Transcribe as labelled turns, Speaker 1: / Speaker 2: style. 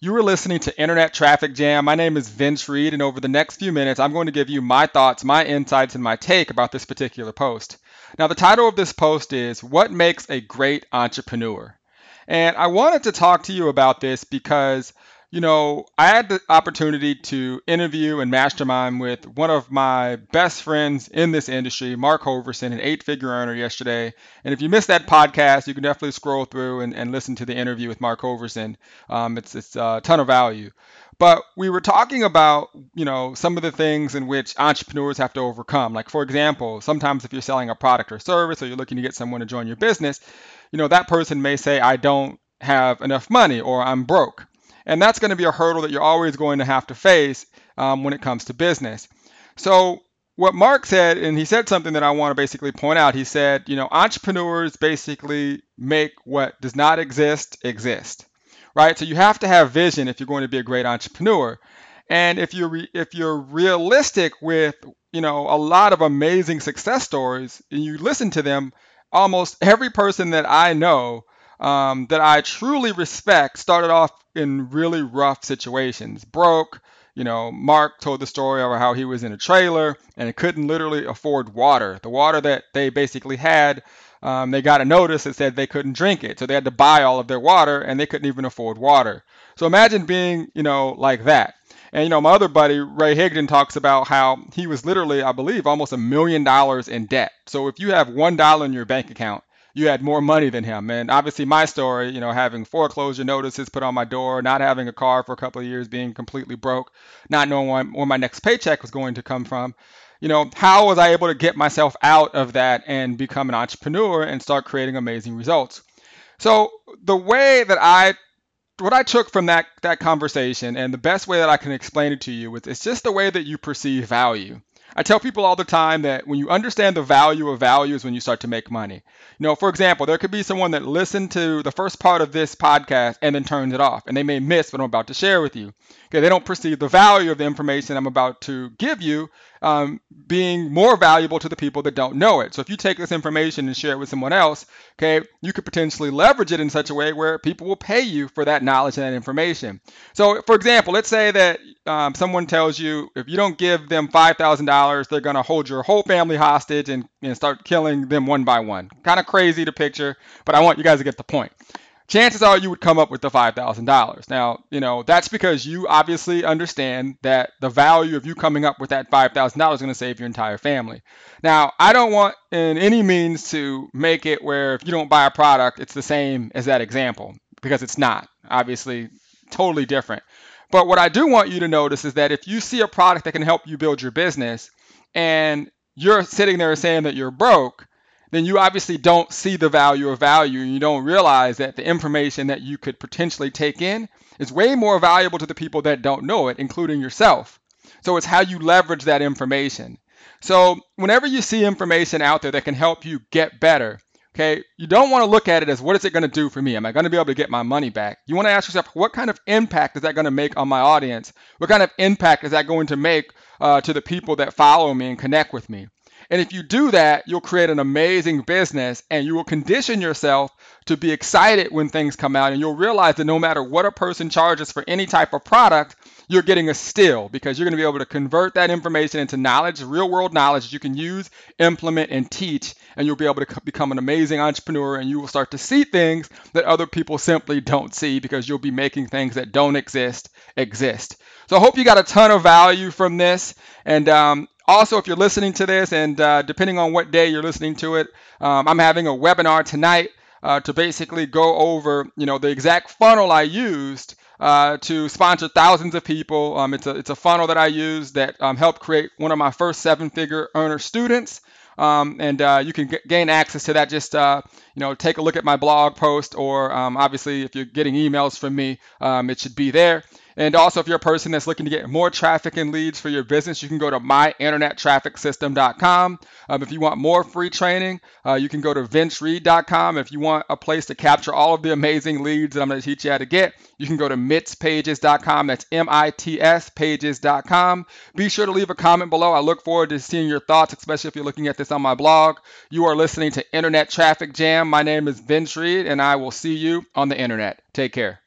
Speaker 1: You are listening to Internet Traffic Jam. My name is Vince Reed, and over the next few minutes, I'm going to give you my thoughts, my insights, and my take about this particular post. Now, the title of this post is What Makes a Great Entrepreneur? And I wanted to talk to you about this because you know, I had the opportunity to interview and mastermind with one of my best friends in this industry, Mark Hoverson, an eight figure earner yesterday. And if you missed that podcast, you can definitely scroll through and, and listen to the interview with Mark Hoverson. Um, it's, it's a ton of value. But we were talking about, you know, some of the things in which entrepreneurs have to overcome. Like, for example, sometimes if you're selling a product or service or you're looking to get someone to join your business, you know, that person may say, I don't have enough money or I'm broke. And that's going to be a hurdle that you're always going to have to face um, when it comes to business. So, what Mark said, and he said something that I want to basically point out. He said, you know, entrepreneurs basically make what does not exist exist, right? So you have to have vision if you're going to be a great entrepreneur. And if you're re- if you're realistic with, you know, a lot of amazing success stories, and you listen to them, almost every person that I know um, that I truly respect started off in really rough situations, broke. You know, Mark told the story of how he was in a trailer and couldn't literally afford water. The water that they basically had, um, they got a notice that said they couldn't drink it. So they had to buy all of their water and they couldn't even afford water. So imagine being, you know, like that. And you know, my other buddy Ray Higdon talks about how he was literally, I believe, almost a million dollars in debt. So if you have one dollar in your bank account you had more money than him. And obviously, my story, you know, having foreclosure notices put on my door, not having a car for a couple of years, being completely broke, not knowing where my next paycheck was going to come from. You know, how was I able to get myself out of that and become an entrepreneur and start creating amazing results? So, the way that I what I took from that that conversation and the best way that I can explain it to you is it's just the way that you perceive value. I tell people all the time that when you understand the value of value is when you start to make money. You know, for example, there could be someone that listened to the first part of this podcast and then turns it off, and they may miss what I'm about to share with you. Okay, they don't perceive the value of the information I'm about to give you um, being more valuable to the people that don't know it. So if you take this information and share it with someone else, okay, you could potentially leverage it in such a way where people will pay you for that knowledge and that information. So, for example, let's say that um, someone tells you if you don't give them $5,000, they're to hold your whole family hostage and, and start killing them one by one. Kind of crazy to picture, but I want you guys to get the point chances are you would come up with the $5,000. Now, you know, that's because you obviously understand that the value of you coming up with that $5,000 is going to save your entire family. Now, I don't want in any means to make it where if you don't buy a product, it's the same as that example because it's not. Obviously, totally different. But what I do want you to notice is that if you see a product that can help you build your business and you're sitting there saying that you're broke, then you obviously don't see the value of value and you don't realize that the information that you could potentially take in is way more valuable to the people that don't know it, including yourself. So it's how you leverage that information. So whenever you see information out there that can help you get better, okay, you don't want to look at it as what is it going to do for me? Am I going to be able to get my money back? You want to ask yourself, what kind of impact is that going to make on my audience? What kind of impact is that going to make uh, to the people that follow me and connect with me? And if you do that, you'll create an amazing business and you will condition yourself to be excited when things come out. And you'll realize that no matter what a person charges for any type of product, you're getting a steal because you're going to be able to convert that information into knowledge, real world knowledge that you can use, implement, and teach. And you'll be able to become an amazing entrepreneur and you will start to see things that other people simply don't see because you'll be making things that don't exist exist. So I hope you got a ton of value from this. And um, also, if you're listening to this, and uh, depending on what day you're listening to it, um, I'm having a webinar tonight uh, to basically go over, you know, the exact funnel I used uh, to sponsor thousands of people. Um, it's a it's a funnel that I use that um, helped create one of my first seven-figure earner students. Um, and uh, you can g- gain access to that. Just uh, you know, take a look at my blog post, or um, obviously, if you're getting emails from me, um, it should be there. And also, if you're a person that's looking to get more traffic and leads for your business, you can go to myinternettrafficsystem.com. Um, if you want more free training, uh, you can go to vincereed.com. If you want a place to capture all of the amazing leads that I'm going to teach you how to get, you can go to mitspages.com. That's M-I-T-S pages.com. Be sure to leave a comment below. I look forward to seeing your thoughts, especially if you're looking at this on my blog. You are listening to Internet Traffic Jam. My name is Vince Reed, and I will see you on the internet. Take care.